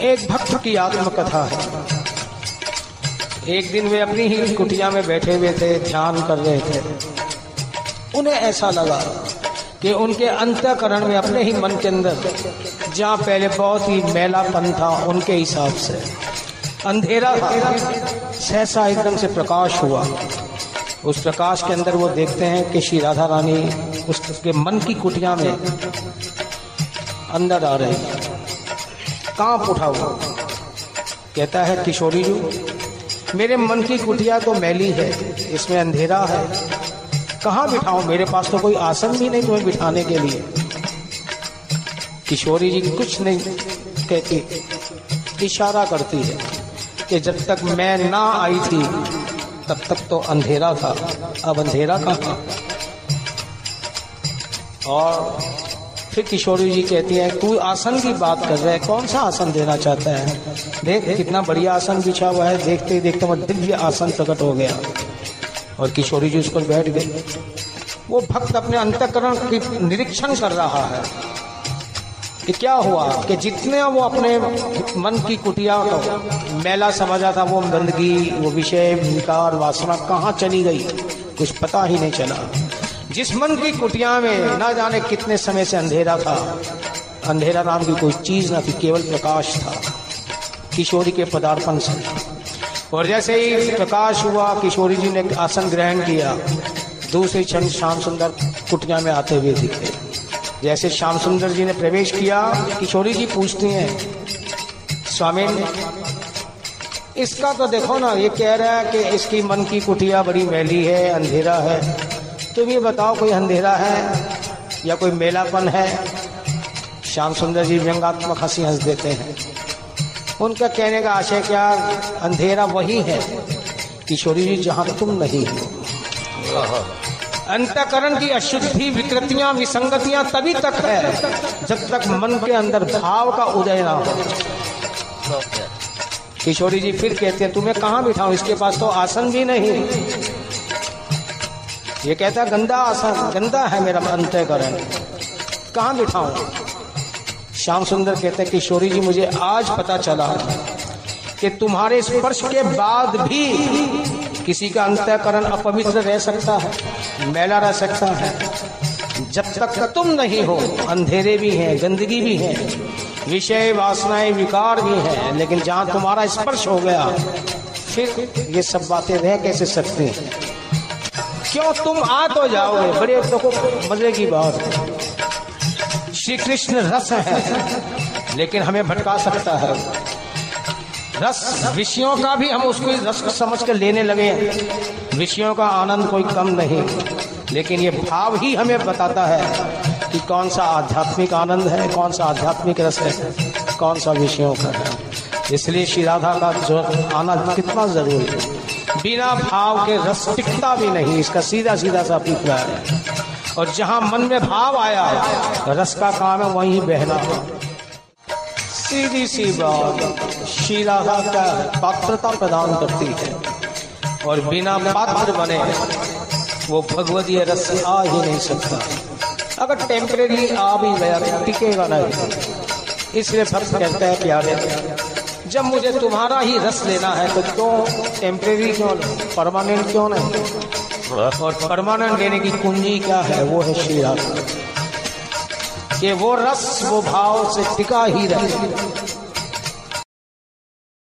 एक भक्त की आत्मकथा है। एक दिन वे अपनी ही कुटिया में बैठे हुए थे, ध्यान कर रहे थे। उन्हें ऐसा लगा कि उनके अंतकरण में अपने ही मन के अंदर, जहाँ पहले बहुत ही मैलापन था, उनके हिसाब से अंधेरा था। सहसा एकदम से प्रकाश हुआ। उस प्रकाश के अंदर वो देखते हैं कि श्री राधा रानी उसके मन की कुटिया में अंदर आ रही काँप उठा हुआ। कहता है, किशोरी जी, मेरे मन की कुटिया तो मैली है, इसमें अंधेरा है। कहाँ बिठाऊं? मेरे पास तो कोई आसन भी नहीं तुम्हें बिठाने के लिए। किशोरी जी कुछ नहीं कहती। इशारा करती है कि जब तक मैं ना आई थी, तब तक तो अंधेरा था। अब अंधेरा कहाँ? और फिर किशोरी जी कहती है, तू आसन की बात कर रहा है, कौन सा आसन देना चाहता है? देख कितना बढ़िया आसन बिछा हुआ है, देखते ही देखते वह दिव्य आसन प्रकट हो गया। और किशोरी जी उस पर बैठ गए। वो भक्त अपने अंतकरण की निरीक्षण कर रहा है कि क्या हुआ, कि जितने वो अपने मन की कुटिया को मैला समझा था, वो गंदगी, वो विषय, विकार, वासना कहाँ चली गई, कुछ पता ही नहीं चला। जिस मन की कुटिया में ना जाने कितने समय से अंधेरा था। अंधेरा नाम की कोई चीज़ ना थी, केवल प्रकाश था, किशोरी के पदार्पण से। और जैसे ही प्रकाश हुआ, किशोरी जी ने आसन ग्रहण किया, दूसरे क्षण श्याम सुंदर कुटिया में आते हुए दिखे। जैसे श्याम सुंदर जी ने प्रवेश किया, किशोरी जी पूछती हैं, स्वामी, इसका तो देखो ना, ये कह रहा है कि इसकी मन की कुटिया बड़ी मैली है, अंधेरा है। तुम ये बताओ, कोई अंधेरा है या कोई मेलापन है? श्याम सुंदर जी व्यंगात्मक हँसी हंस देते हैं। उनका कहने का आशय क्या अंधेरा वही है। किशोरी जी, जहाँ तुम नहीं हो। अंतकरण की अशुद्धि, विकृतियाँ, विसंगतियाँ तभी तक है जब तक मन के अंदर भाव का उदय ना हो। किशोरी जी फिर कहते हैं, तुम्हें कहाँ बिठाऊं? इसके पास तो आसन भी नहीं। ये कहता है, गंदा आसन, गंदा है मेरा अंतकरण। कहाँ बिठाऊं? श्याम सुंदर कहते हैं, किशोरी जी, मुझे आज पता चला कि तुम्हारे स्पर्श के बाद भी किसी का अंतकरण अपवित्र रह सकता है, मैला रह सकता है। जब तक तुम नहीं हो, अंधेरे भी हैं, गंदगी भी है, विषय, वासनाएँ, विकार भी हैं, लेकिन जहाँ तुम्हारा स्पर्श हो गया, फिर ये सब बातें रह कैसे सकती हैं? क्यों तुम आ तो जाओगे? बड़े देखो मज़े की बात। श्री कृष्ण रस है। लेकिन हमें भटका सकता है। रस विषयों का भी हम उसको रस समझ कर लेने लगे हैं। विषयों का आनंद कोई कम नहीं। लेकिन ये भाव ही हमें बताता है कि कौन सा आध्यात्मिक आनंद है, कौन सा आध्यात्मिक रस है, कौन सा विषयों का है। इसलिए श्री राधा का जो आना कितना ज़रूरी है। बिना भाव के रस टिकता भी नहीं, इसका सीधा सीधा सा अभिप्राय है। और जहाँ मन में भाव आया, रस का काम है वहीं बहना। सीधी सी बात, श्री राधा का पात्रता प्रदान करती है। और बिना पात्र बने, वो भगवतीय रस आ ही नहीं सकता। अगर टेम्परेरी आ भी गया, टिकेगा नहीं। इसलिए भक्त कहते हैं, प्यारे जब मुझे तुम्हारा ही रस लेना है तो क्यों टेम्परेरी क्यों परमानेंट क्यों नहीं? और परमानेंट लेने की कुंजी क्या है? वो है श्री राधा कि वो रस, वो भाव से टिका ही रहे।